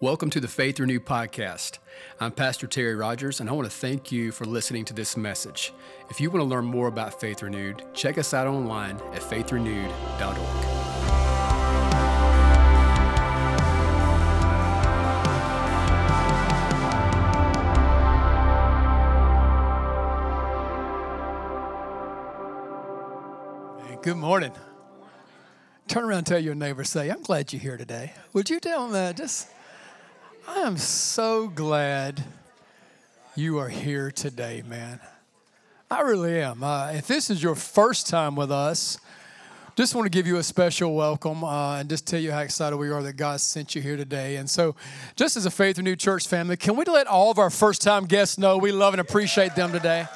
Welcome to the Faith Renewed podcast. I'm Pastor Terry Rogers, and I want to thank you for listening to this message. If you want to learn more about Faith Renewed, check us out online at faithrenewed.org. Good morning. Turn around and tell your neighbor, say, I'm glad you're here today. Would you tell them that? Just, I am so glad you are here today, man. I really am. Uh, if this is your first time with us, just want to give you a special welcome uh, and just tell you how excited we are that God sent you here today. And so, just as a Faith Renewed Church family, can we let all of our first time guests know we love and appreciate them today?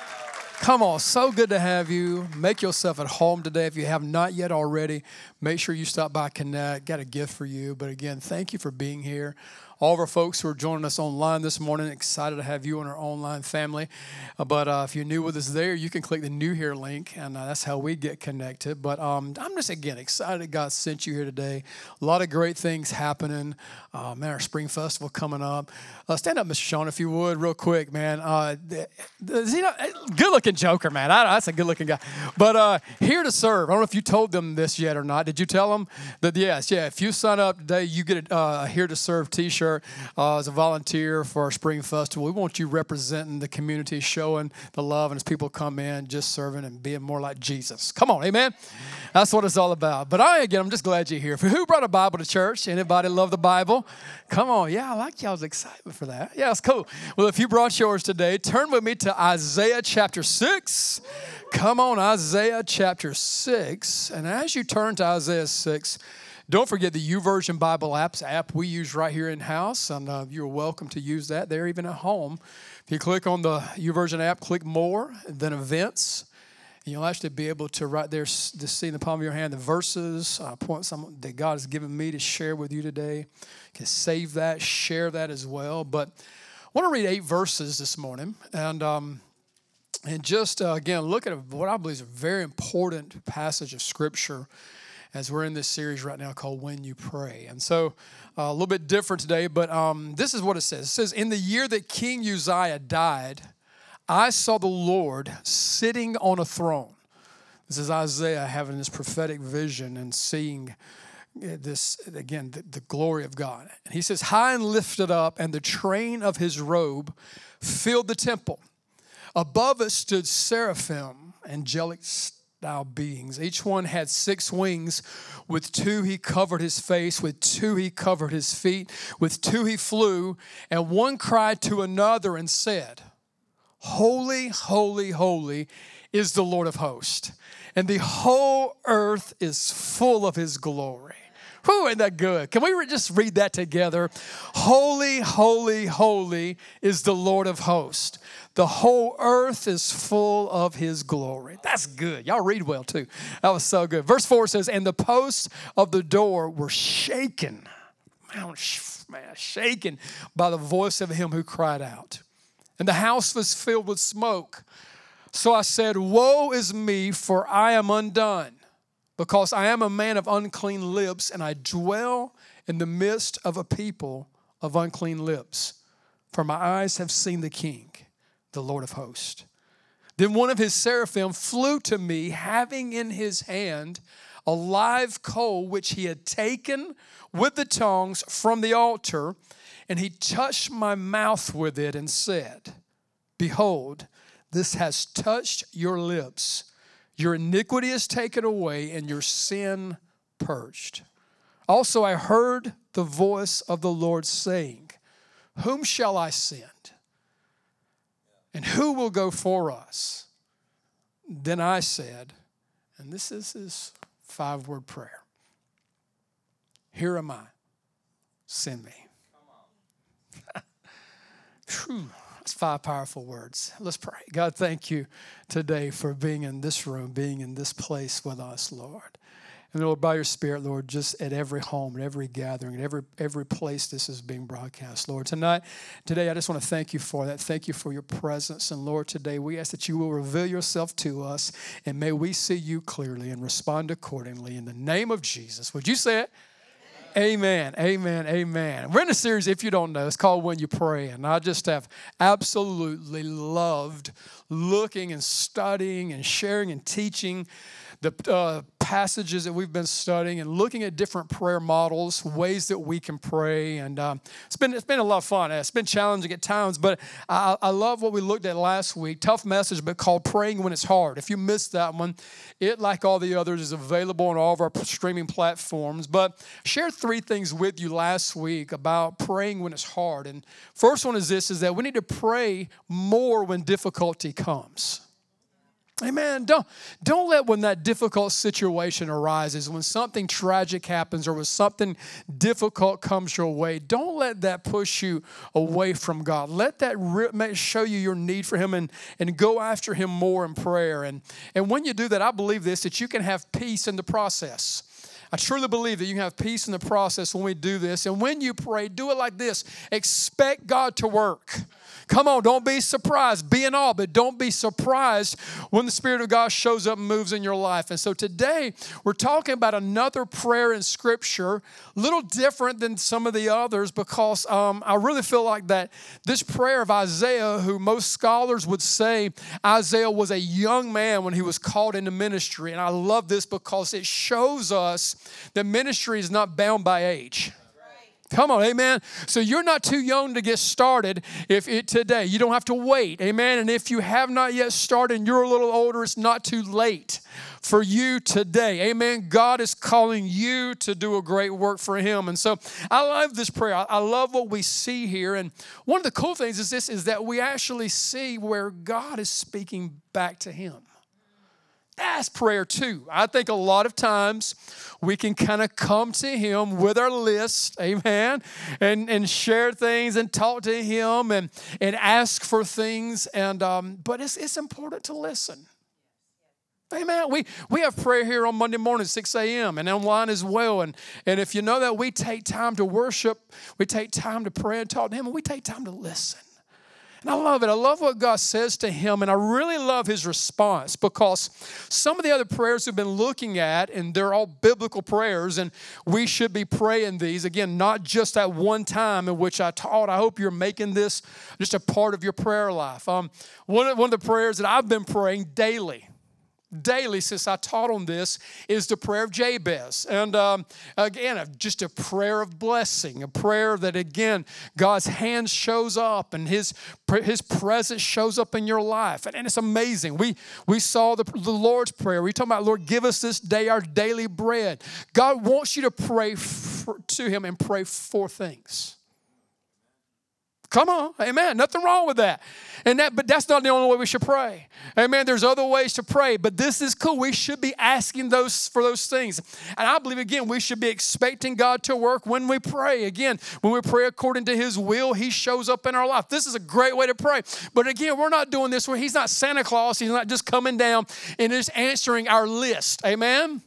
Come on, so good to have you. Make yourself at home today. If you have not yet already, make sure you stop by Connect. Got a gift for you. But again, thank you for being here. All of our folks who are joining us online this morning, excited to have you in our online family. Uh, but uh, if you're new with us there, you can click the new here link, and uh, that's how we get connected. But um, I'm just, again, excited God sent you here today. A lot of great things happening. Uh, man, our spring festival coming up. Uh, stand up, Mr. Sean, if you would, real quick, man. Uh, the, the, you good looking joker, man. I, that's a good looking guy. But here to serve. I don't know if you told them this yet or not. Did you tell them that, yes, yeah, if you sign up today, you get a here to serve t shirt uh, as a volunteer for our spring festival. We want you representing the community, showing the love, and as people come in, just serving and being more like Jesus. Come on, amen. That's what it's all about. But I, again, I'm just glad you're here. For who brought a Bible to church? Anybody love the Bible? Come on, yeah, I like y'all's excitement for that. Yeah, it's cool. Well, if you brought yours today, turn with me to Isaiah chapter 6. Come on, Isaiah chapter 6. And as you turn to Isaiah 6, don't forget the YouVersion Bible apps app we use right here in house, and uh, you're welcome to use that there even at home. If you click on the YouVersion app, click More, then Events, and you'll actually be able to right there to see in the palm of your hand the verses, uh, points that God has given me to share with you today. You can save that, share that as well. But I want to read eight verses this morning, and um, and just uh, again look at what I believe is a very important passage of Scripture as we're in this series right now called When You Pray. And so uh, a little bit different today, but um, this is what it says. It says, In the year that King Uzziah died, I saw the Lord sitting on a throne. This is Isaiah having this prophetic vision and seeing this, again, the, the glory of God. And he says, High and lifted up, and the train of his robe filled the temple. Above it stood seraphim, angelic style beings. Each one had six wings. With two he covered his face, with two he covered his feet, with two he flew, and one cried to another and said, Holy, holy, holy is the Lord of hosts, and the whole earth is full of his glory. Whew, ain't that good? Can we just read that together? Holy, holy, holy is the Lord of hosts. The whole earth is full of his glory. That's good. Y'all read well too. That was so good. Verse 4 says, And the posts of the door were shaken. Man, shaken by the voice of him who cried out. And the house was filled with smoke. So I said, Woe is me, for I am undone, because I am a man of unclean lips, and I dwell in the midst of a people of unclean lips. For my eyes have seen the King the Lord of hosts. Then one of his seraphim flew to me, having in his hand a live coal which he had taken with the tongs from the altar, and he touched my mouth with it and said, Behold, this has touched your lips. Your iniquity is taken away, and your sin purged. Also, I heard the voice of the Lord saying, Whom shall I send? And who will go for us? Then I said, and this is his five word prayer Here am I, send me. Whew, that's five powerful words. Let's pray. God, thank you today for being in this room, being in this place with us, Lord. And Lord, by your Spirit, Lord, just at every home, at every gathering, at every every place this is being broadcast, Lord. Tonight, today, I just want to thank you for that. Thank you for your presence. And Lord, today we ask that you will reveal yourself to us and may we see you clearly and respond accordingly. In the name of Jesus. Would you say it? Amen, amen, amen. We're in a series, if you don't know, it's called When You Pray. And I just have absolutely loved looking and studying and sharing and teaching the uh, passages that we've been studying and looking at different prayer models, ways that we can pray. And um, it's, been, it's been a lot of fun. It's been challenging at times, but I, I love what we looked at last week. Tough message, but called Praying When It's Hard. If you missed that one, it, like all the others, is available on all of our streaming platforms. But I shared three things with you last week about praying when it's hard. And first one is this, is that we need to pray more when difficulty comes. Amen. Don't, don't let when that difficult situation arises, when something tragic happens or when something difficult comes your way, don't let that push you away from God. Let that show you your need for Him and, and go after Him more in prayer. And, and when you do that, I believe this, that you can have peace in the process. I truly believe that you can have peace in the process when we do this. And when you pray, do it like this expect God to work. Come on, don't be surprised. Be in awe, but don't be surprised when the Spirit of God shows up and moves in your life. And so today, we're talking about another prayer in Scripture, a little different than some of the others because um, I really feel like that this prayer of Isaiah, who most scholars would say Isaiah was a young man when he was called into ministry. And I love this because it shows us that ministry is not bound by age. Come on, amen. So you're not too young to get started if it today. You don't have to wait. Amen. And if you have not yet started and you're a little older, it's not too late for you today. Amen. God is calling you to do a great work for him. And so I love this prayer. I love what we see here. And one of the cool things is this is that we actually see where God is speaking back to him. That's prayer too. I think a lot of times we can kind of come to Him with our list, amen, and, and share things and talk to Him and, and ask for things. And um, but it's, it's important to listen. Amen. We, we have prayer here on Monday morning, 6 a.m., and online as well. And, and if you know that we take time to worship, we take time to pray and talk to Him, and we take time to listen. And I love it. I love what God says to him, and I really love his response because some of the other prayers we've been looking at, and they're all biblical prayers, and we should be praying these. Again, not just at one time in which I taught. I hope you're making this just a part of your prayer life. Um, one, of, one of the prayers that I've been praying daily daily since I taught on this is the prayer of Jabez. And um, again, just a prayer of blessing, a prayer that, again, God's hand shows up and His, his presence shows up in your life. And, and it's amazing. We, we saw the, the Lord's Prayer. We talking about, Lord, give us this day our daily bread. God wants you to pray for, to Him and pray for things. Come on, amen. Nothing wrong with that. And that, but that's not the only way we should pray. Amen. There's other ways to pray, but this is cool. We should be asking those for those things. And I believe again, we should be expecting God to work when we pray. Again, when we pray according to his will, he shows up in our life. This is a great way to pray. But again, we're not doing this where he's not Santa Claus, he's not just coming down and just answering our list. Amen.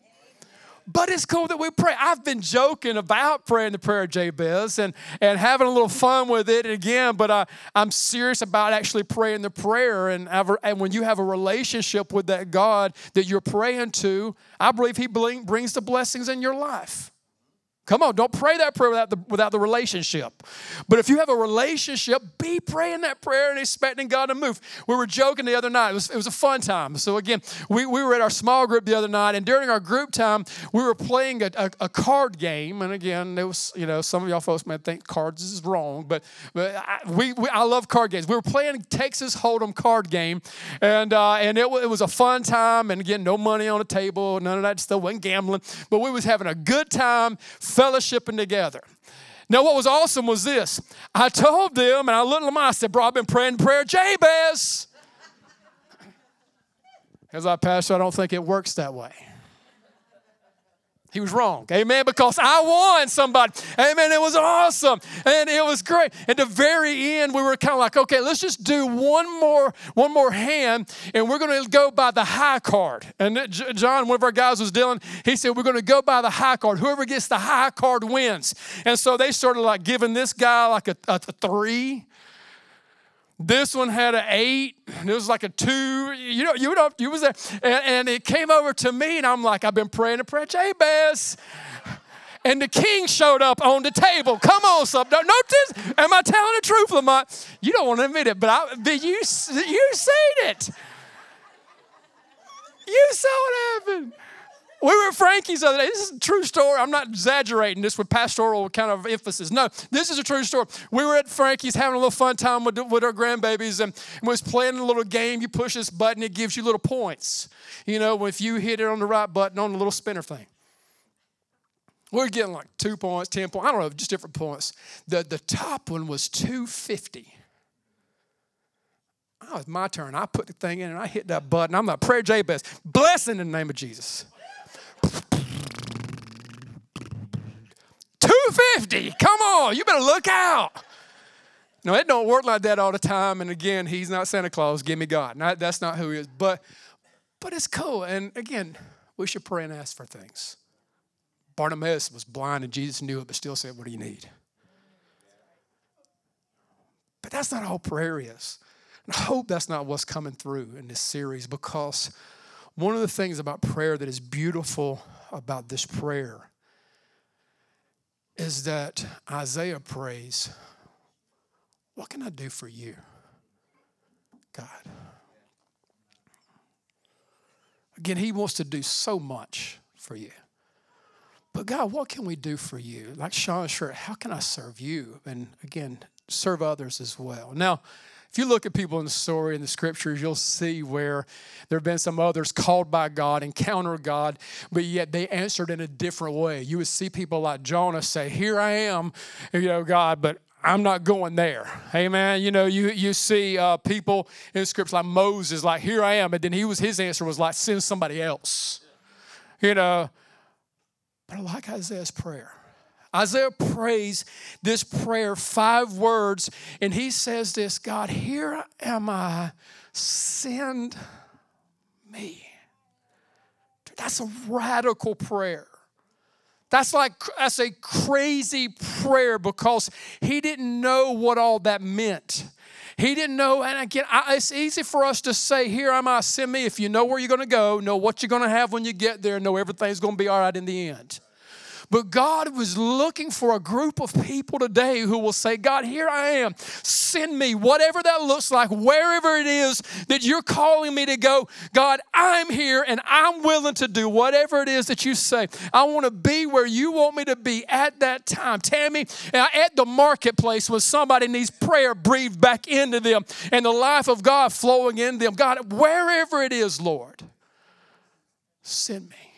But it's cool that we pray. I've been joking about praying the prayer of Jabez and, and having a little fun with it again, but I, I'm serious about actually praying the prayer. And, and when you have a relationship with that God that you're praying to, I believe He brings the blessings in your life. Come on, don't pray that prayer without the, without the relationship. But if you have a relationship, be praying that prayer and expecting God to move. We were joking the other night. It was, it was a fun time. So, again, we, we were at our small group the other night, and during our group time, we were playing a, a, a card game. And again, it was, you know, some of y'all folks might think cards is wrong, but, but I, we, we, I love card games. We were playing Texas Hold'em card game, and, uh, and it, it was a fun time. And again, no money on the table, none of that stuff, wasn't gambling, but we was having a good time fellowshipping together. Now, what was awesome was this. I told them, and I looked at them, I said, Bro, I've been praying prayer Jabez. As I pastor, I don't think it works that way. He was wrong. Amen. Because I won somebody. Amen. It was awesome. And it was great. At the very end, we were kind of like, okay, let's just do one more, one more hand, and we're going to go by the high card. And John, one of our guys was dealing, he said, we're going to go by the high card. Whoever gets the high card wins. And so they started like giving this guy like a, a, a three. This one had an eight. It was like a two. You know, you know, you was there, and, and, it came over to me, and I'm like, I've been praying to pray Jabez. and the king showed up on the table. Come on, sub. Notice, am I telling the truth, Lamont? You don't want to admit it, but, I, but you, you seen it. You saw what happened. We were at Frankie's the other day. This is a true story. I'm not exaggerating this with pastoral kind of emphasis. No, this is a true story. We were at Frankie's having a little fun time with, with our grandbabies and, and was playing a little game. You push this button, it gives you little points. You know, if you hit it on the right button on the little spinner thing. We're getting like two points, 10 points, I don't know, just different points. The, the top one was 250. Oh, it's my turn. I put the thing in and I hit that button. I'm like, prayer Jabez, bless in the name of Jesus. 250, come on, you better look out. No, it don't work like that all the time. And again, he's not Santa Claus, give me God. Not, that's not who he is. But, but it's cool. And again, we should pray and ask for things. Bartimaeus was blind and Jesus knew it, but still said, What do you need? But that's not all prayer is. And I hope that's not what's coming through in this series because one of the things about prayer that is beautiful about this prayer is that Isaiah prays, What can I do for you, God? Again, he wants to do so much for you. But God, what can we do for you? Like Sean Shirt, how can I serve you? And again, serve others as well. Now, if you look at people in the story in the scriptures, you'll see where there have been some others called by God, encounter God, but yet they answered in a different way. You would see people like Jonah say, Here I am, you know, God, but I'm not going there. Amen. You know, you you see uh, people in the scripture like Moses, like here I am, and then he was his answer was like send somebody else. You know, but I like Isaiah's prayer. Isaiah prays this prayer, five words, and he says this God, here am I, send me. That's a radical prayer. That's like that's a crazy prayer because he didn't know what all that meant. He didn't know, and again, I, it's easy for us to say, "Here am I, send me." If you know where you're going to go, know what you're going to have when you get there, know everything's going to be all right in the end. But God was looking for a group of people today who will say, God, here I am. Send me, whatever that looks like, wherever it is that you're calling me to go. God, I'm here and I'm willing to do whatever it is that you say. I want to be where you want me to be at that time. Tammy, uh, at the marketplace when somebody needs prayer breathed back into them and the life of God flowing in them. God, wherever it is, Lord, send me.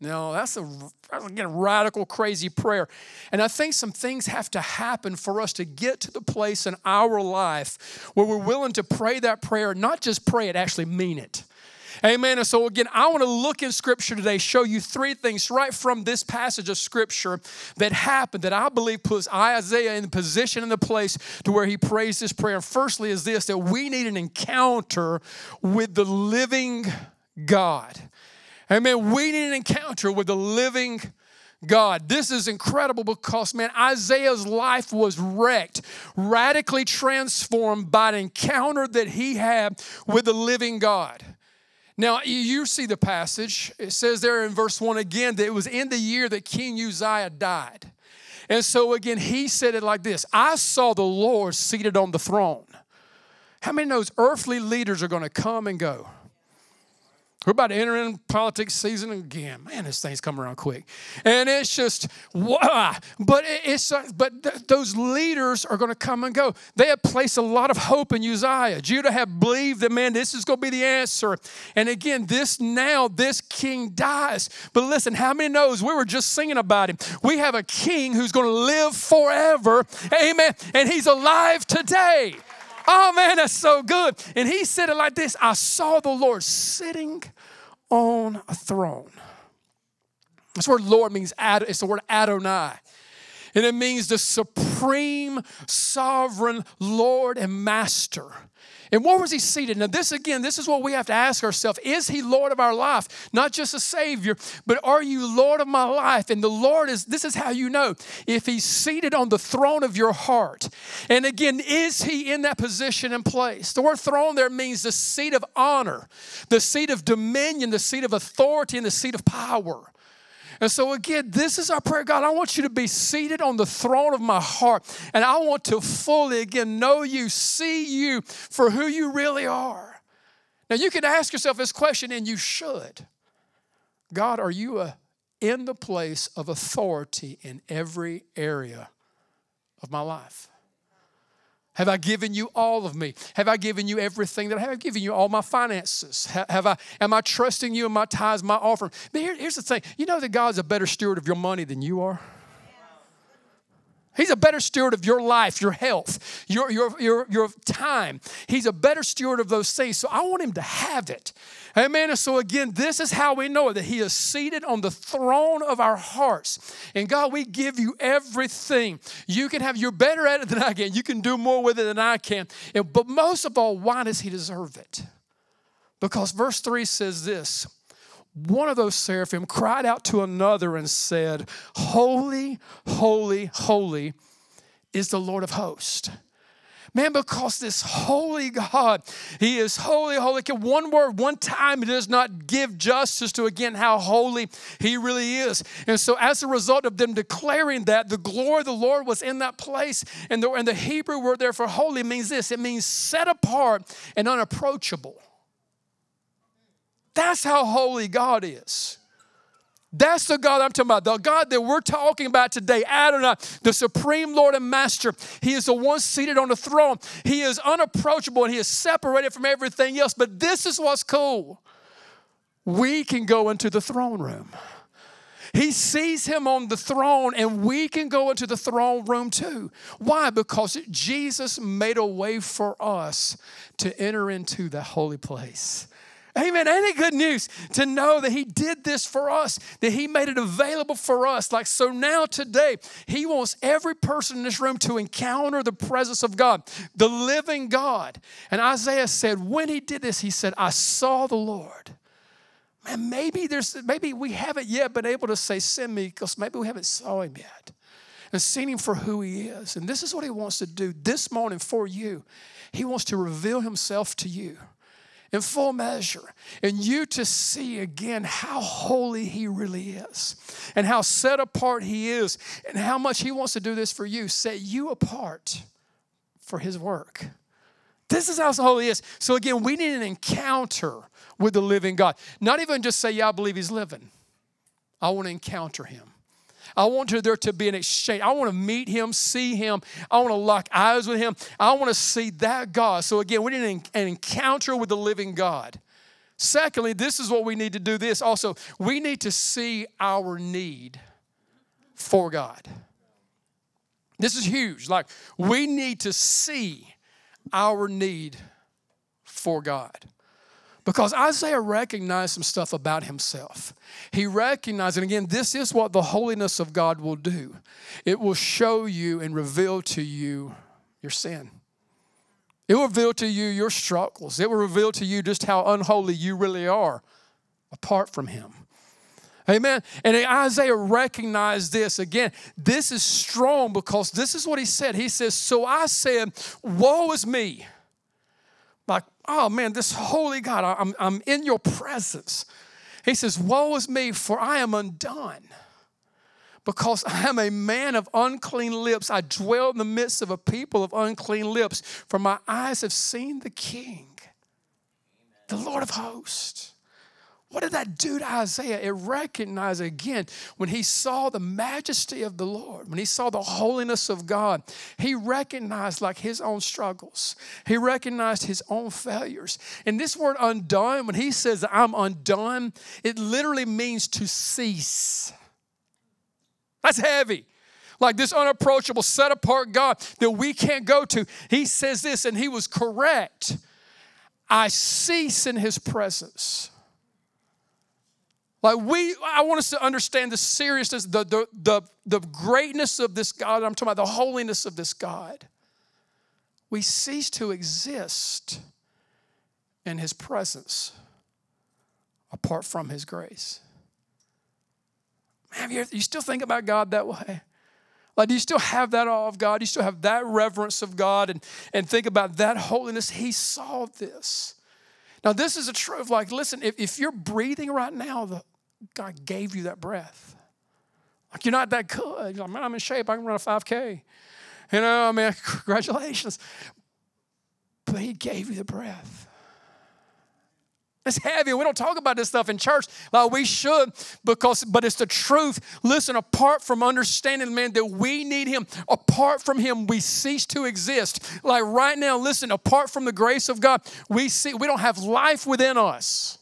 No, that's a again radical, crazy prayer. And I think some things have to happen for us to get to the place in our life where we're willing to pray that prayer, not just pray it, actually mean it. Amen. And so, again, I want to look in Scripture today, show you three things right from this passage of Scripture that happened that I believe puts Isaiah in the position in the place to where he prays this prayer. And firstly, is this that we need an encounter with the living God. Amen. We need an encounter with the living God. This is incredible because, man, Isaiah's life was wrecked, radically transformed by an encounter that he had with the living God. Now, you see the passage. It says there in verse 1 again that it was in the year that King Uzziah died. And so, again, he said it like this I saw the Lord seated on the throne. How many knows earthly leaders are going to come and go? We're about to enter in politics season again. Man, this thing's coming around quick, and it's just wow. But it's uh, but th- those leaders are going to come and go. They have placed a lot of hope in Uzziah. Judah have believed that man, this is going to be the answer. And again, this now this king dies. But listen, how many knows we were just singing about him? We have a king who's going to live forever. Amen. And he's alive today. Oh man, that's so good. And he said it like this I saw the Lord sitting on a throne. This word Lord means, it's the word Adonai. And it means the supreme, sovereign Lord and Master. And where was he seated? Now, this again, this is what we have to ask ourselves Is he Lord of our life? Not just a Savior, but are you Lord of my life? And the Lord is, this is how you know if he's seated on the throne of your heart. And again, is he in that position and place? The word throne there means the seat of honor, the seat of dominion, the seat of authority, and the seat of power. And so, again, this is our prayer. God, I want you to be seated on the throne of my heart. And I want to fully, again, know you, see you for who you really are. Now, you can ask yourself this question, and you should God, are you a, in the place of authority in every area of my life? Have I given you all of me? Have I given you everything that I have? I've given you all my finances. Have I, am I trusting you in my tithes, my offering? But here, here's the thing you know that God's a better steward of your money than you are? He's a better steward of your life, your health, your, your, your, your time. He's a better steward of those things. So I want him to have it. Amen. And so again, this is how we know it, that he is seated on the throne of our hearts. And God, we give you everything. You can have, you're better at it than I can. You can do more with it than I can. And, but most of all, why does he deserve it? Because verse 3 says this one of those seraphim cried out to another and said, Holy, holy, holy is the Lord of hosts. Man, because this holy God, He is holy, holy. One word, one time, it does not give justice to again how holy He really is. And so, as a result of them declaring that, the glory of the Lord was in that place. And the, and the Hebrew word there for holy means this it means set apart and unapproachable. That's how holy God is. That's the God I'm talking about. The God that we're talking about today, Adonai, the supreme Lord and Master. He is the one seated on the throne. He is unapproachable and he is separated from everything else. But this is what's cool. We can go into the throne room. He sees him on the throne, and we can go into the throne room too. Why? Because Jesus made a way for us to enter into the holy place. Amen. Ain't it good news to know that He did this for us, that He made it available for us? Like, so now today, He wants every person in this room to encounter the presence of God, the living God. And Isaiah said, when He did this, He said, I saw the Lord. Man, maybe there's maybe we haven't yet been able to say, send me, because maybe we haven't saw him yet and seen him for who he is. And this is what he wants to do this morning for you. He wants to reveal himself to you in full measure, and you to see again how holy He really is, and how set apart He is, and how much He wants to do this for you, set you apart for His work. This is how holy He is. So, again, we need an encounter with the living God. Not even just say, Yeah, I believe He's living. I want to encounter Him. I want there to be an exchange. I want to meet him, see him. I want to lock eyes with him. I want to see that God. So again, we need an encounter with the living God. Secondly, this is what we need to do this also. We need to see our need for God. This is huge. Like we need to see our need for God. Because Isaiah recognized some stuff about himself. He recognized, and again, this is what the holiness of God will do it will show you and reveal to you your sin. It will reveal to you your struggles. It will reveal to you just how unholy you really are apart from Him. Amen. And Isaiah recognized this. Again, this is strong because this is what he said. He says, So I said, Woe is me like, oh man, this holy God, I'm, I'm in your presence. He says, Woe is me, for I am undone. Because I am a man of unclean lips. I dwell in the midst of a people of unclean lips, for my eyes have seen the King, the Lord of hosts. What did that do to Isaiah? It recognized again when he saw the majesty of the Lord, when he saw the holiness of God, he recognized like his own struggles. He recognized his own failures. And this word undone, when he says, I'm undone, it literally means to cease. That's heavy like this unapproachable, set apart God that we can't go to. He says this, and he was correct. I cease in his presence. Like we, I want us to understand the seriousness, the, the, the, the greatness of this God. I'm talking about the holiness of this God. We cease to exist in His presence apart from His grace. Man, you, you still think about God that way? Like, do you still have that awe of God? Do you still have that reverence of God and, and think about that holiness? He saw this. Now, this is a truth. Like, listen, if, if you're breathing right now, the, God gave you that breath. Like you're not that good. You're like, man, I'm in shape. I can run a 5K. You know, I mean, congratulations. But he gave you the breath. It's heavy. We don't talk about this stuff in church like we should because, but it's the truth. Listen, apart from understanding, man, that we need Him, apart from Him, we cease to exist. Like right now, listen, apart from the grace of God, we see we don't have life within us.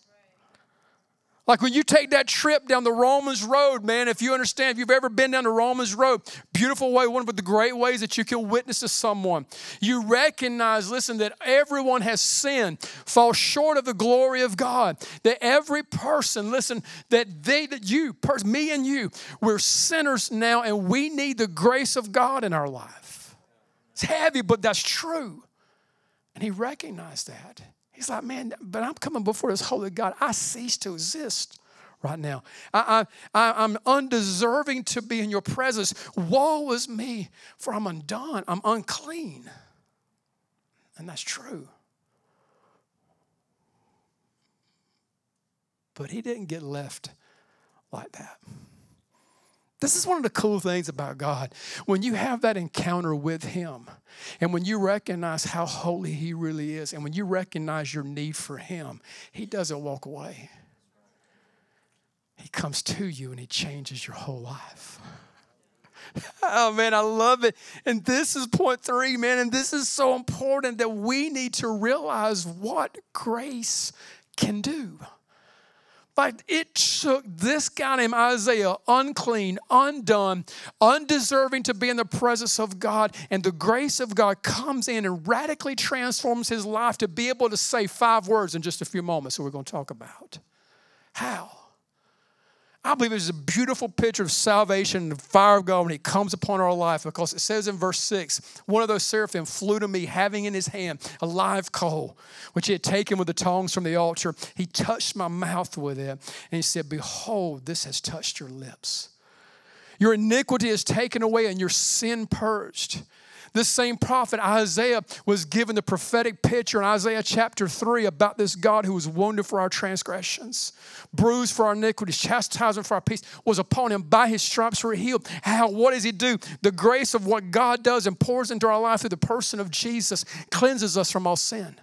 Like when you take that trip down the Romans Road, man, if you understand, if you've ever been down the Romans Road, beautiful way, one of the great ways that you can witness to someone. You recognize, listen, that everyone has sinned, fall short of the glory of God. That every person, listen, that they, that you, me and you, we're sinners now and we need the grace of God in our life. It's heavy, but that's true. And he recognized that. He's like, man, but I'm coming before this holy God. I cease to exist right now. I, I, I'm undeserving to be in your presence. Woe is me, for I'm undone. I'm unclean. And that's true. But he didn't get left like that. This is one of the cool things about God. When you have that encounter with Him, and when you recognize how holy He really is, and when you recognize your need for Him, He doesn't walk away. He comes to you and He changes your whole life. Oh man, I love it. And this is point three, man. And this is so important that we need to realize what grace can do. Like it took this guy named Isaiah, unclean, undone, undeserving to be in the presence of God, and the grace of God comes in and radically transforms his life to be able to say five words in just a few moments that we're going to talk about. How? I believe it's a beautiful picture of salvation and the fire of God when it comes upon our life because it says in verse 6 one of those seraphim flew to me, having in his hand a live coal, which he had taken with the tongs from the altar. He touched my mouth with it, and he said, Behold, this has touched your lips. Your iniquity is taken away and your sin purged. This same prophet Isaiah was given the prophetic picture in Isaiah chapter 3 about this God who was wounded for our transgressions, bruised for our iniquities, chastisement for our peace was upon him. By his stripes we're healed. How? What does he do? The grace of what God does and pours into our life through the person of Jesus cleanses us from all sin.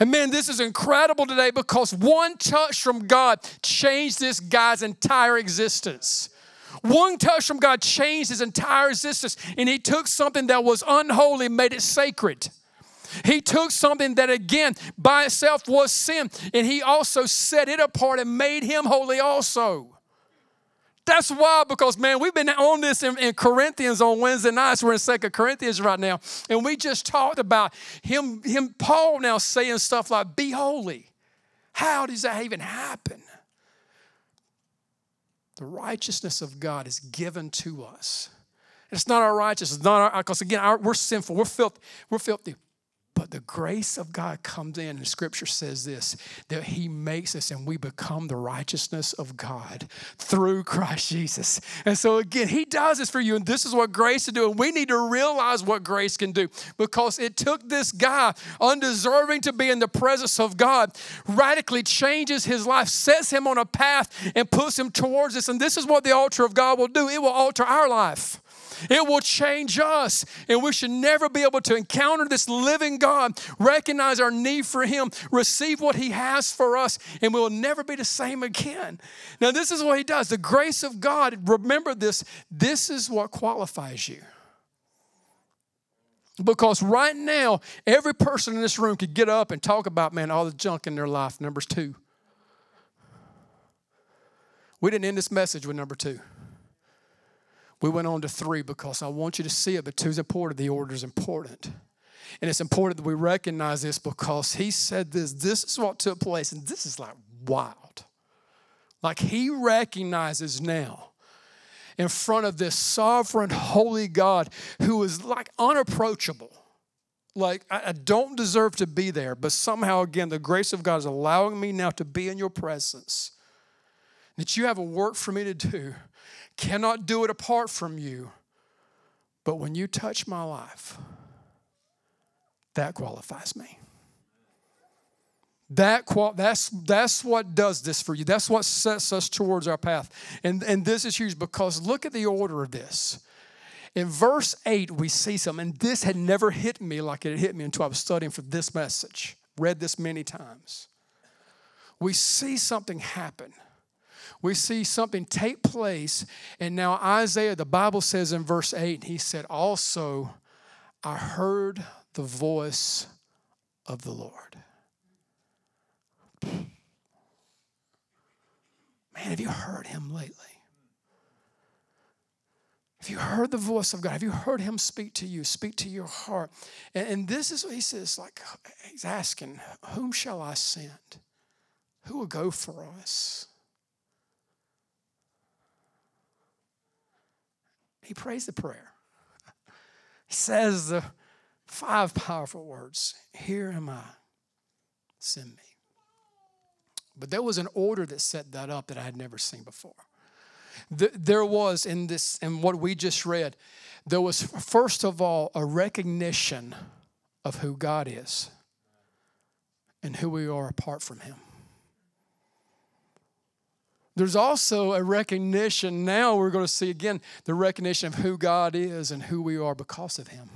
And man, this is incredible today because one touch from God changed this guy's entire existence. One touch from God changed his entire existence, and he took something that was unholy, made it sacred. He took something that, again, by itself was sin, and he also set it apart and made him holy also. That's why, because man, we've been on this in, in, Corinthians on Wednesday nights. We're in Second Corinthians right now, and we just talked about him, him, Paul now saying stuff like, "Be holy." How does that even happen? The righteousness of God is given to us. It's not our righteousness, not our, because again, our, we're sinful, we're filthy, we're filthy. The grace of God comes in, and Scripture says this that He makes us and we become the righteousness of God through Christ Jesus. And so, again, He does this for you, and this is what grace can do. And we need to realize what grace can do because it took this guy, undeserving to be in the presence of God, radically changes his life, sets him on a path, and puts him towards this. And this is what the altar of God will do it will alter our life. It will change us. And we should never be able to encounter this living God, recognize our need for Him, receive what He has for us, and we will never be the same again. Now, this is what He does. The grace of God, remember this, this is what qualifies you. Because right now, every person in this room could get up and talk about, man, all the junk in their life. Numbers two. We didn't end this message with number two. We went on to three because I want you to see it, but two is important. The order is important. And it's important that we recognize this because he said this. This is what took place, and this is like wild. Like he recognizes now in front of this sovereign, holy God who is like unapproachable. Like, I, don't deserve to be there, but somehow, again, the grace of God is allowing me now to be in your presence. That you have a work for me to do cannot do it apart from you. But when you touch my life, that qualifies me. That qual- that's, that's what does this for you. That's what sets us towards our path. And, and this is huge because look at the order of this. In verse 8, we see something, and this had never hit me like it hit me until I was studying for this message. Read this many times. We see something happen. We see something take place, and now Isaiah, the Bible says in verse 8, he said, Also, I heard the voice of the Lord. Man, have you heard him lately? Have you heard the voice of God? Have you heard him speak to you, speak to your heart? And, and this is what he says, like he's asking, Whom shall I send? Who will go for us? He prays the prayer. He says the five powerful words Here am I, send me. But there was an order that set that up that I had never seen before. There was in this, in what we just read, there was first of all a recognition of who God is and who we are apart from Him. There's also a recognition, now we're going to see again the recognition of who God is and who we are because of Him.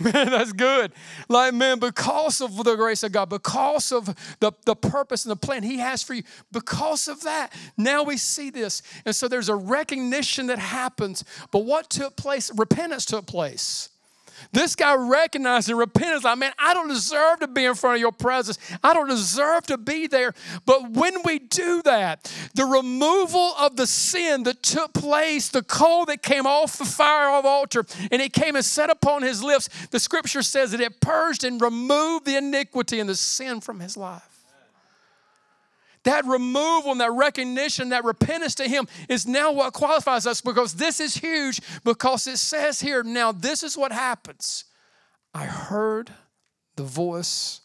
Man, that's good. Like, man, because of the grace of God, because of the, the purpose and the plan He has for you, because of that, now we see this. And so there's a recognition that happens. But what took place? Repentance took place. This guy recognized and repented. Like, man, I don't deserve to be in front of your presence. I don't deserve to be there. But when we do that, the removal of the sin that took place, the coal that came off the fire of altar, and it came and set upon his lips, the scripture says that it purged and removed the iniquity and the sin from his life. That removal and that recognition, that repentance to Him is now what qualifies us because this is huge because it says here, now this is what happens. I heard the voice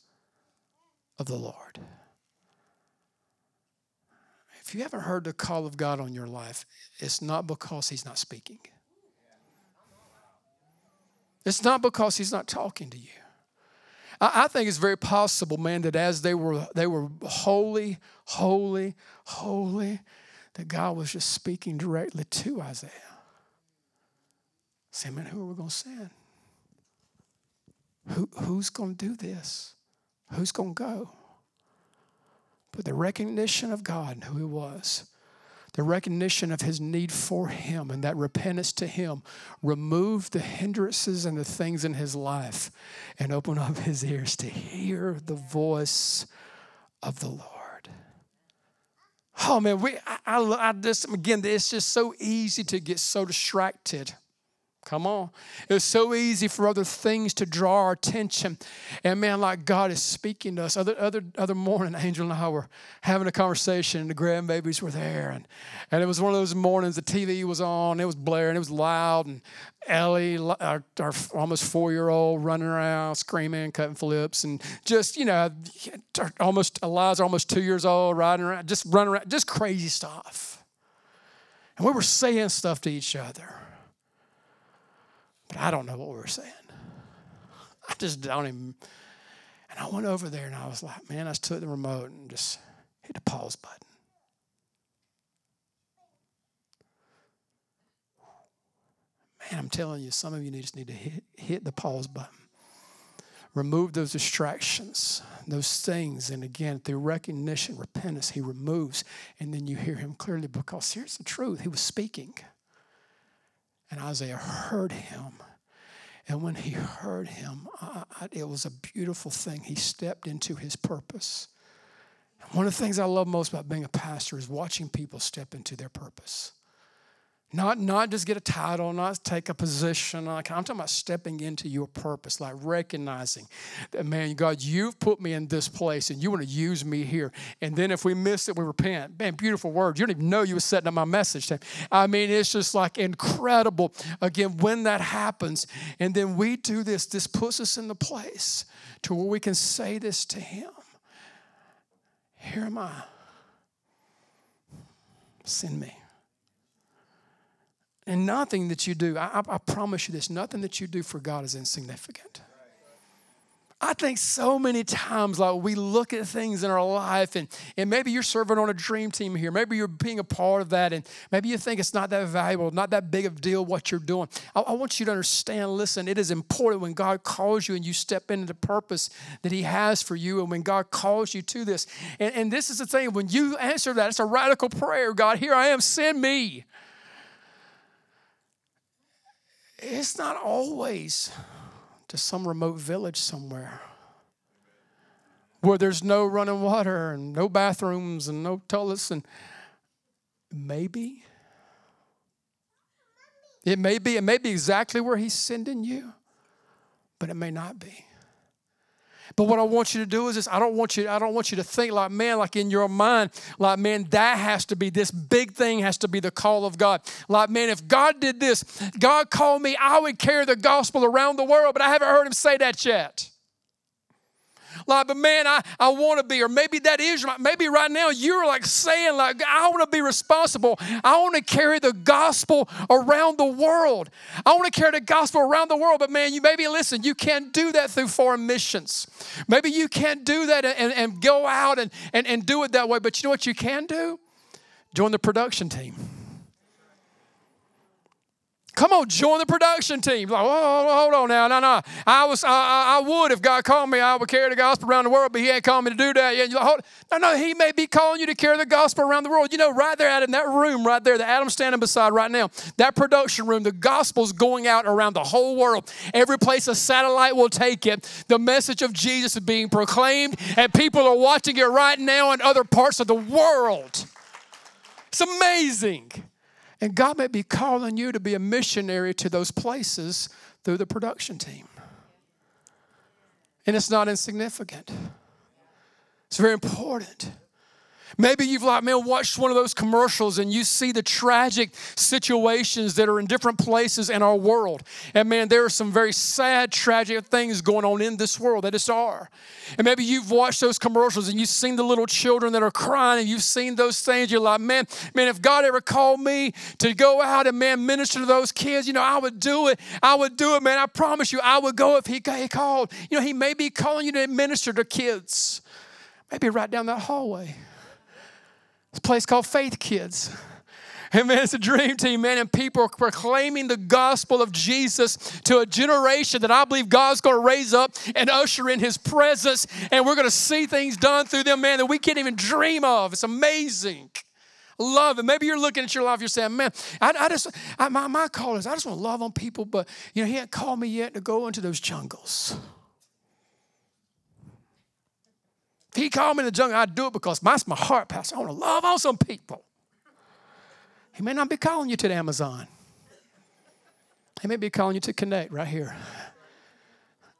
of the Lord. If you haven't heard the call of God on your life, it's not because He's not speaking. It's not because He's not talking to you. I, think it's very possible, man, that as they were they were holy, holy, holy, that God was just speaking directly to Isaiah. Say, man, who are we going to send? Who, who's going to do this? Who's going to go? But the recognition of God and who He was the recognition of his need for him and that repentance to him remove the hindrances and the things in his life and open up his ears to hear the voice of the Lord. Oh man, we I, I, I just again, it's just so easy to get so distracted Come on. It's so easy for other things to draw our attention. And man, like God is speaking to us. Other other other morning, Angel and I were having a conversation, and the grandbabies were there. And, and it was one of those mornings the TV was on, it was blaring, it was loud, and Ellie, our, our almost four-year-old, running around, screaming, cutting flips, and just, you know, almost Eliza, almost two years old, riding around, just running around, just crazy stuff. And we were saying stuff to each other. But I don't know what we were saying. I just don't even. And I went over there and I was like, man, I just took the remote and just hit the pause button. Man, I'm telling you, some of you just need to hit, hit the pause button. Remove those distractions, those things. And again, through recognition, repentance, he removes. And then you hear him clearly because here's the truth he was speaking. And Isaiah heard him. And when he heard him, I, I, it was a beautiful thing. He stepped into his purpose. One of the things I love most about being a pastor is watching people step into their purpose. Not, not just get a title, not take a position. I'm talking about stepping into your purpose, like recognizing that, man, God, you've put me in this place and you want to use me here. And then if we miss it, we repent. Man, beautiful words. You don't even know you were setting up my message. I mean, it's just like incredible. Again, when that happens, and then we do this, this puts us in the place to where we can say this to Him Here am I. Send me. And nothing that you do, I, I, promise you this, nothing that you do for God is insignificant. I think so many times, like we look at things in our life, and, and maybe you're serving on a dream team here. Maybe you're being a part of that, and maybe you think it's not that valuable, not that big of deal what you're doing. I, I want you to understand listen, it is important when God calls you and you step into the purpose that He has for you, and when God calls you to this. And, and this is the thing when you answer that, it's a radical prayer God, here I am, send me. It's not always to some remote village somewhere where there's no running water and no bathrooms and no toilets and maybe it may be it may be exactly where he's sending you but it may not be but what I want you to do is this I don't want you I don't want you to think like man like in your mind like man that has to be this big thing has to be the call of God. Like man if God did this, God called me, I would carry the gospel around the world, but I haven't heard him say that yet. Like, but man, I, I want to be, or maybe that is, maybe right now you're like saying, like, I want to be responsible. I want to carry the gospel around the world. I want to carry the gospel around the world. But man, you maybe listen, you can't do that through foreign missions. Maybe you can't do that and, and go out and, and, and do it that way. But you know what you can do? Join the production team. Come on, join the production team. Like, oh, hold on now, no, no. I was, I, I would if God called me, I would carry the gospel around the world, but He ain't called me to do that yet. Like, hold, no, no, He may be calling you to carry the gospel around the world. You know, right there, out in that room, right there, that Adam's standing beside right now, that production room, the gospel's going out around the whole world. Every place a satellite will take it, the message of Jesus is being proclaimed, and people are watching it right now in other parts of the world. It's amazing. And God may be calling you to be a missionary to those places through the production team. And it's not insignificant, it's very important. Maybe you've like, man, watched one of those commercials and you see the tragic situations that are in different places in our world. And man, there are some very sad, tragic things going on in this world that just are. And maybe you've watched those commercials and you've seen the little children that are crying and you've seen those things. You're like, man, man, if God ever called me to go out and man, minister to those kids, you know, I would do it. I would do it, man. I promise you, I would go if he, he called. You know, he may be calling you to minister to kids. Maybe right down that hallway. It's a place called Faith Kids. And man, it's a dream team, man, and people are proclaiming the gospel of Jesus to a generation that I believe God's going to raise up and usher in His presence, and we're going to see things done through them, man, that we can't even dream of. It's amazing. Love it. Maybe you're looking at your life, you're saying, man, I, I just, I, my, my call is I just want to love on people, but, you know, He ain't called me yet to go into those jungles. If he called me in the jungle, I'd do it because that's my heart, Pastor. I want to love on some people. He may not be calling you to the Amazon. He may be calling you to connect right here.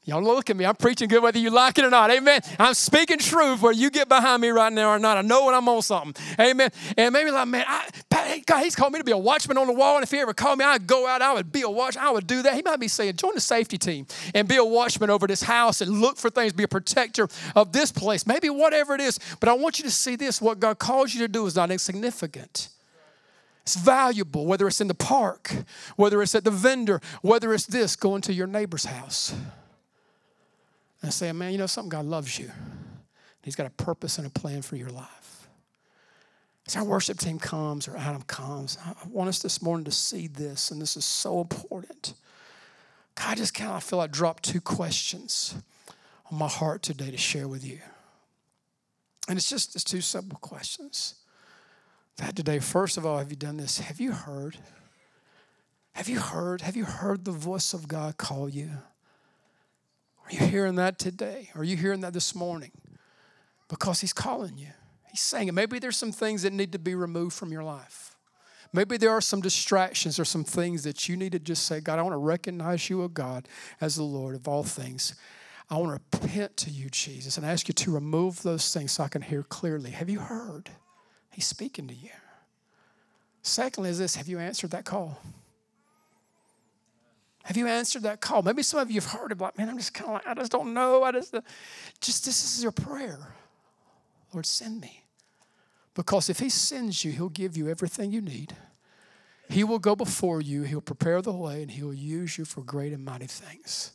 Y'all look at me. I'm preaching good whether you like it or not. Amen. I'm speaking truth whether you get behind me right now or not. I know when I'm on something. Amen. And maybe like, man, I, God, he's called me to be a watchman on the wall. And if he ever called me, I'd go out, I would be a watchman. I would do that. He might be saying, join the safety team and be a watchman over this house and look for things, be a protector of this place. Maybe whatever it is. But I want you to see this. What God calls you to do is not insignificant. It's valuable, whether it's in the park, whether it's at the vendor, whether it's this, going to your neighbor's house and saying, man, you know something? God loves you. He's got a purpose and a plan for your life. As our worship team comes or Adam comes, I want us this morning to see this, and this is so important. God, I just kind of feel like dropped two questions on my heart today to share with you. And it's just it's two simple questions. That today, first of all, have you done this? Have you heard? Have you heard? Have you heard the voice of God call you? Are you hearing that today? Are you hearing that this morning? Because He's calling you. He's saying it. Maybe there's some things that need to be removed from your life. Maybe there are some distractions or some things that you need to just say, God, I want to recognize you, O God, as the Lord of all things. I want to repent to you, Jesus, and ask you to remove those things so I can hear clearly. Have you heard? He's speaking to you. Secondly, is this have you answered that call? Have you answered that call? Maybe some of you have heard it, like, man, I'm just kind of like, I just don't know. I just, uh, just this is your prayer. Lord, send me. Because if He sends you, He'll give you everything you need. He will go before you, He'll prepare the way, and He'll use you for great and mighty things.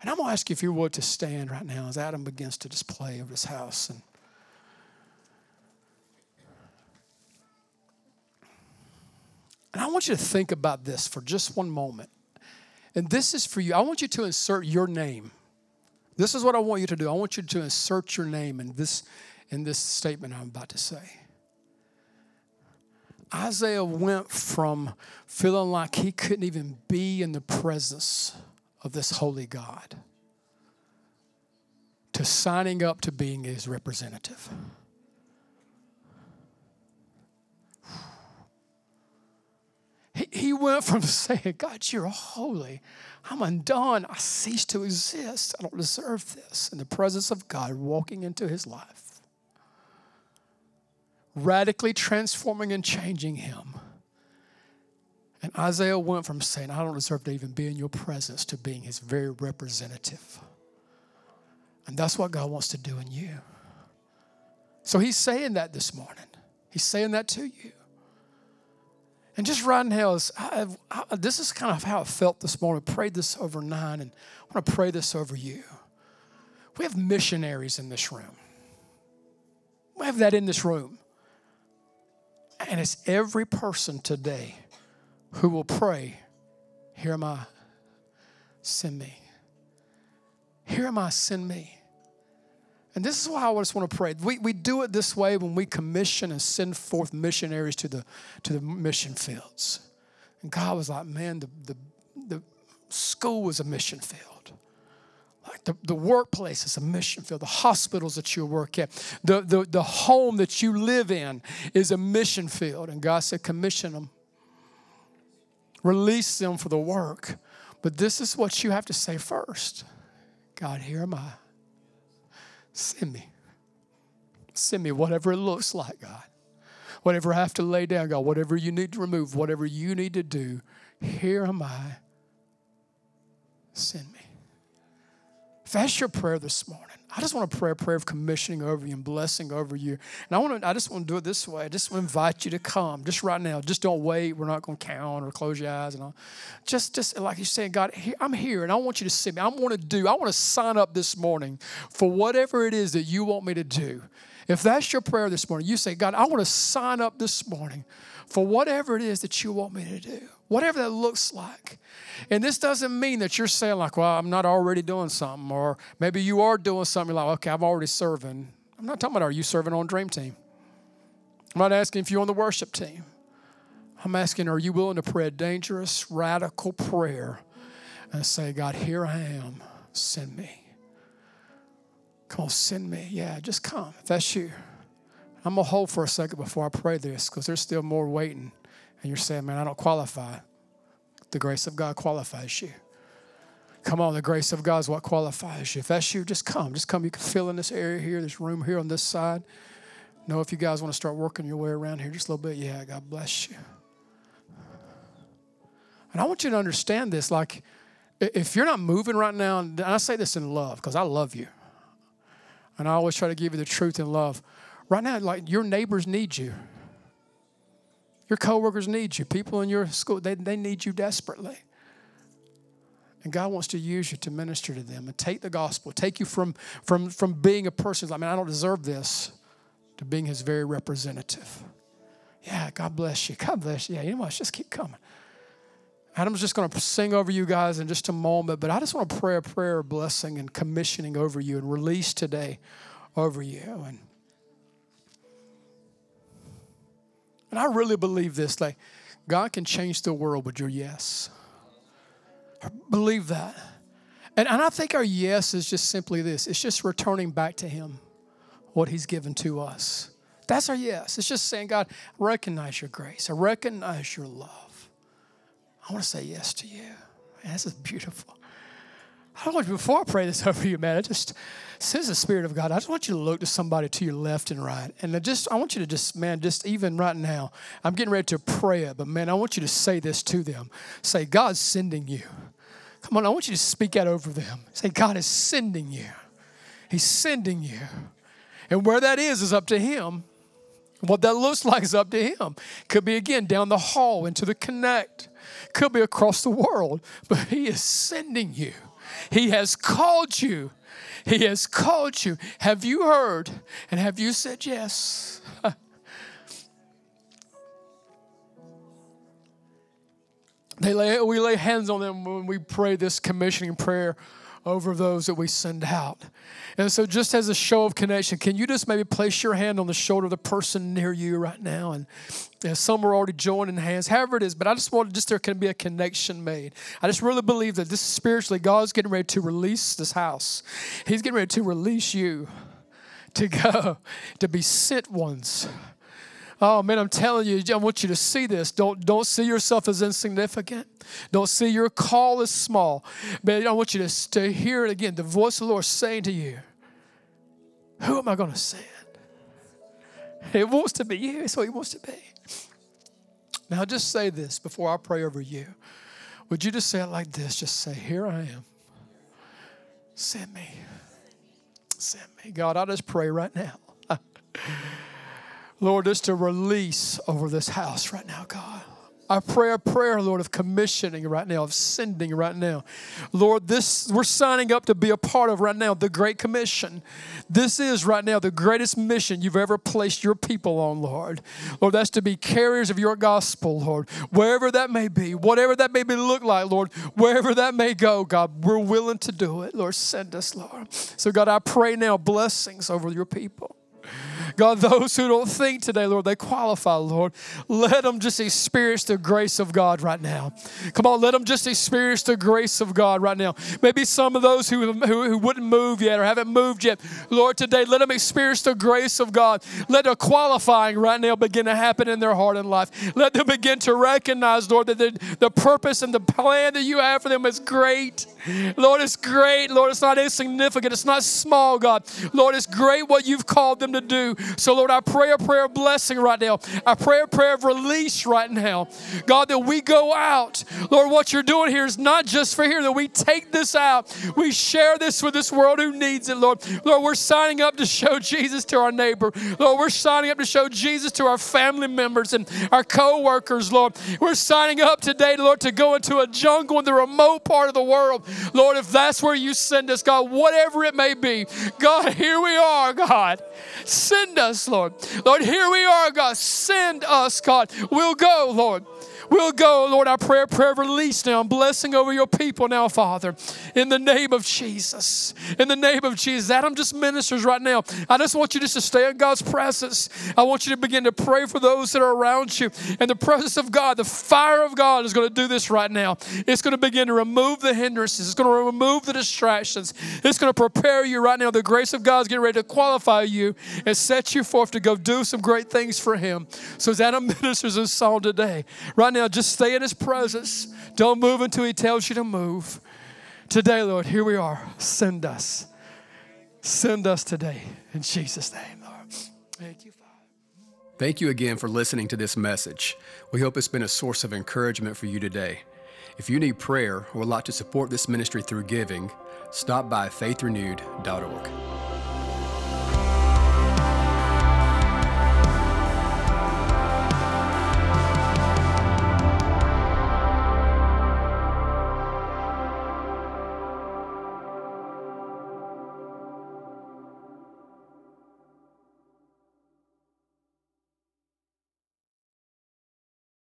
And I'm going to ask you if you would to stand right now as Adam begins to just play over this house. And I want you to think about this for just one moment. And this is for you. I want you to insert your name. This is what I want you to do. I want you to insert your name in this, in this statement I'm about to say. Isaiah went from feeling like he couldn't even be in the presence of this holy God to signing up to being his representative. He, went from saying, God, you're holy. I'm undone. I cease to exist. I don't deserve this. In the presence of God, walking into his life, radically transforming and changing him. And Isaiah went from saying, I don't deserve to even be in your presence, to being his very representative. And that's what God wants to do in you. So he's saying that this morning. He's saying that to you. And just right now, I, I, this is kind of how I felt this morning. I prayed this over nine, and I want to pray this over you. We have missionaries in this room. We have that in this room. And it's every person today who will pray, Here am I, send me. Here am I, send me. And this is why I just want to pray. We, we do it this way when we commission and send forth missionaries to the, to the mission fields. And God was like, man, the, the, the school was a mission field. Like the, the workplace is a mission field. The hospitals that you work at, the, the, the home that you live in is a mission field. And God said, commission them, release them for the work. But this is what you have to say first God, here am I. Send me. Send me whatever it looks like, God. Whatever I have to lay down, God, whatever you need to remove, whatever you need to do, here am I. Send me. If that's your prayer this morning, I just want to pray a prayer of commissioning over you and blessing over you. And I want to, I just want to do it this way. I just want to invite you to come just right now. Just don't wait. We're not going to count or close your eyes and all. Just, just like you're saying, God, I'm here and I want you to see me. I want to do, I want to sign up this morning for whatever it is that you want me to do. If that's your prayer this morning, you say, God, I want to sign up this morning for whatever it is that you want me to do, whatever that looks like. And this doesn't mean that you're saying, like, well, I'm not already doing something, or maybe you are doing something, you're like, okay, I'm already serving. I'm not talking about are you serving on Dream Team? I'm not asking if you're on the worship team. I'm asking, are you willing to pray a dangerous, radical prayer and say, God, here I am, send me? Come on, send me. Yeah, just come. If that's you. I'm going to hold for a second before I pray this because there's still more waiting. And you're saying, man, I don't qualify. The grace of God qualifies you. Come on, the grace of God is what qualifies you. If that's you, just come. Just come. You can fill in this area here, this room here on this side. Know if you guys want to start working your way around here just a little bit, yeah, God bless you. And I want you to understand this like, if you're not moving right now, and I say this in love because I love you, and I always try to give you the truth in love. Right now, like your neighbors need you. Your coworkers need you. People in your school, they, they need you desperately. And God wants to use you to minister to them and take the gospel, take you from, from, from being a person, I mean, I don't deserve this, to being his very representative. Yeah, God bless you. God bless you. Yeah, you know what? Just keep coming. Adam's just going to sing over you guys in just a moment, but I just want to pray a prayer of blessing and commissioning over you and release today over you. And And I really believe this like God can change the world with your yes. I believe that. And, and I think our yes is just simply this it's just returning back to Him what He's given to us. That's our yes. It's just saying, God, I recognize your grace, I recognize your love. I want to say yes to you. Man, this is beautiful. I don't want you, before I pray this over you, man, I just says the Spirit of God, I just want you to look to somebody to your left and right. And I just I want you to just, man, just even right now, I'm getting ready to pray it, but man, I want you to say this to them. Say, God's sending you. Come on, I want you to speak out over them. Say, God is sending you. He's sending you. And where that is is up to Him. What that looks like is up to Him. Could be again down the hall into the connect. Could be across the world, but He is sending you. He has called you. He has called you. Have you heard? And have you said yes? they lay, we lay hands on them when we pray this commissioning prayer over those that we send out. And so, just as a show of connection, can you just maybe place your hand on the shoulder of the person near you right now? And, some are already joining hands, however it is, but I just want just there can be a connection made. I just really believe that this spiritually, God's getting ready to release this house. He's getting ready to release you to go, to be sent ones. Oh man, I'm telling you, I want you to see this. Don't don't see yourself as insignificant. Don't see your call as small. But I want you to, to hear it again. The voice of the Lord saying to you, Who am I going to send? It wants to be you. What He wants to be. Now, just say this before I pray over you. Would you just say it like this? Just say, Here I am. Send me. Send me. God, I just pray right now. Lord, just to release over this house right now, God. I pray a prayer, Lord, of commissioning right now, of sending right now. Lord, this we're signing up to be a part of right now the Great Commission. This is right now the greatest mission you've ever placed your people on, Lord. Lord, that's to be carriers of your gospel, Lord. Wherever that may be, whatever that may be look like, Lord, wherever that may go, God, we're willing to do it. Lord, send us, Lord. So, God, I pray now blessings over your people. God, those who don't think today, Lord, they qualify, Lord. Let them just experience the grace of God right now. Come on, let them just experience the grace of God right now. Maybe some of those who, who, who wouldn't move yet or haven't moved yet, Lord, today, let them experience the grace of God. Let the qualifying right now begin to happen in their heart and life. Let them begin to recognize, Lord, that the, the purpose and the plan that you have for them is great. Lord, it's great. Lord, it's not insignificant. It's not small, God. Lord, it's great what you've called them to do. So, Lord, I pray a prayer of blessing right now. I pray a prayer of release right now. God, that we go out. Lord, what you're doing here is not just for here, that we take this out. We share this with this world who needs it, Lord. Lord, we're signing up to show Jesus to our neighbor. Lord, we're signing up to show Jesus to our family members and our co workers, Lord. We're signing up today, Lord, to go into a jungle in the remote part of the world. Lord, if that's where you send us, God, whatever it may be, God, here we are, God. Send us, Lord. Lord, here we are, God. Send us, God. We'll go, Lord. We'll go, Lord. I pray a prayer of release now. Blessing over your people now, Father, in the name of Jesus. In the name of Jesus. Adam just ministers right now. I just want you just to stay in God's presence. I want you to begin to pray for those that are around you. And the presence of God, the fire of God is going to do this right now. It's going to begin to remove the hindrances, it's going to remove the distractions. It's going to prepare you right now. The grace of God is getting ready to qualify you and set you forth to go do some great things for Him. So as Adam ministers this song today, right now, just stay in His presence. Don't move until He tells you to move. Today, Lord, here we are. Send us. Send us today. In Jesus' name, Lord. Thank you, Father. Thank you again for listening to this message. We hope it's been a source of encouragement for you today. If you need prayer or would like to support this ministry through giving, stop by faithrenewed.org.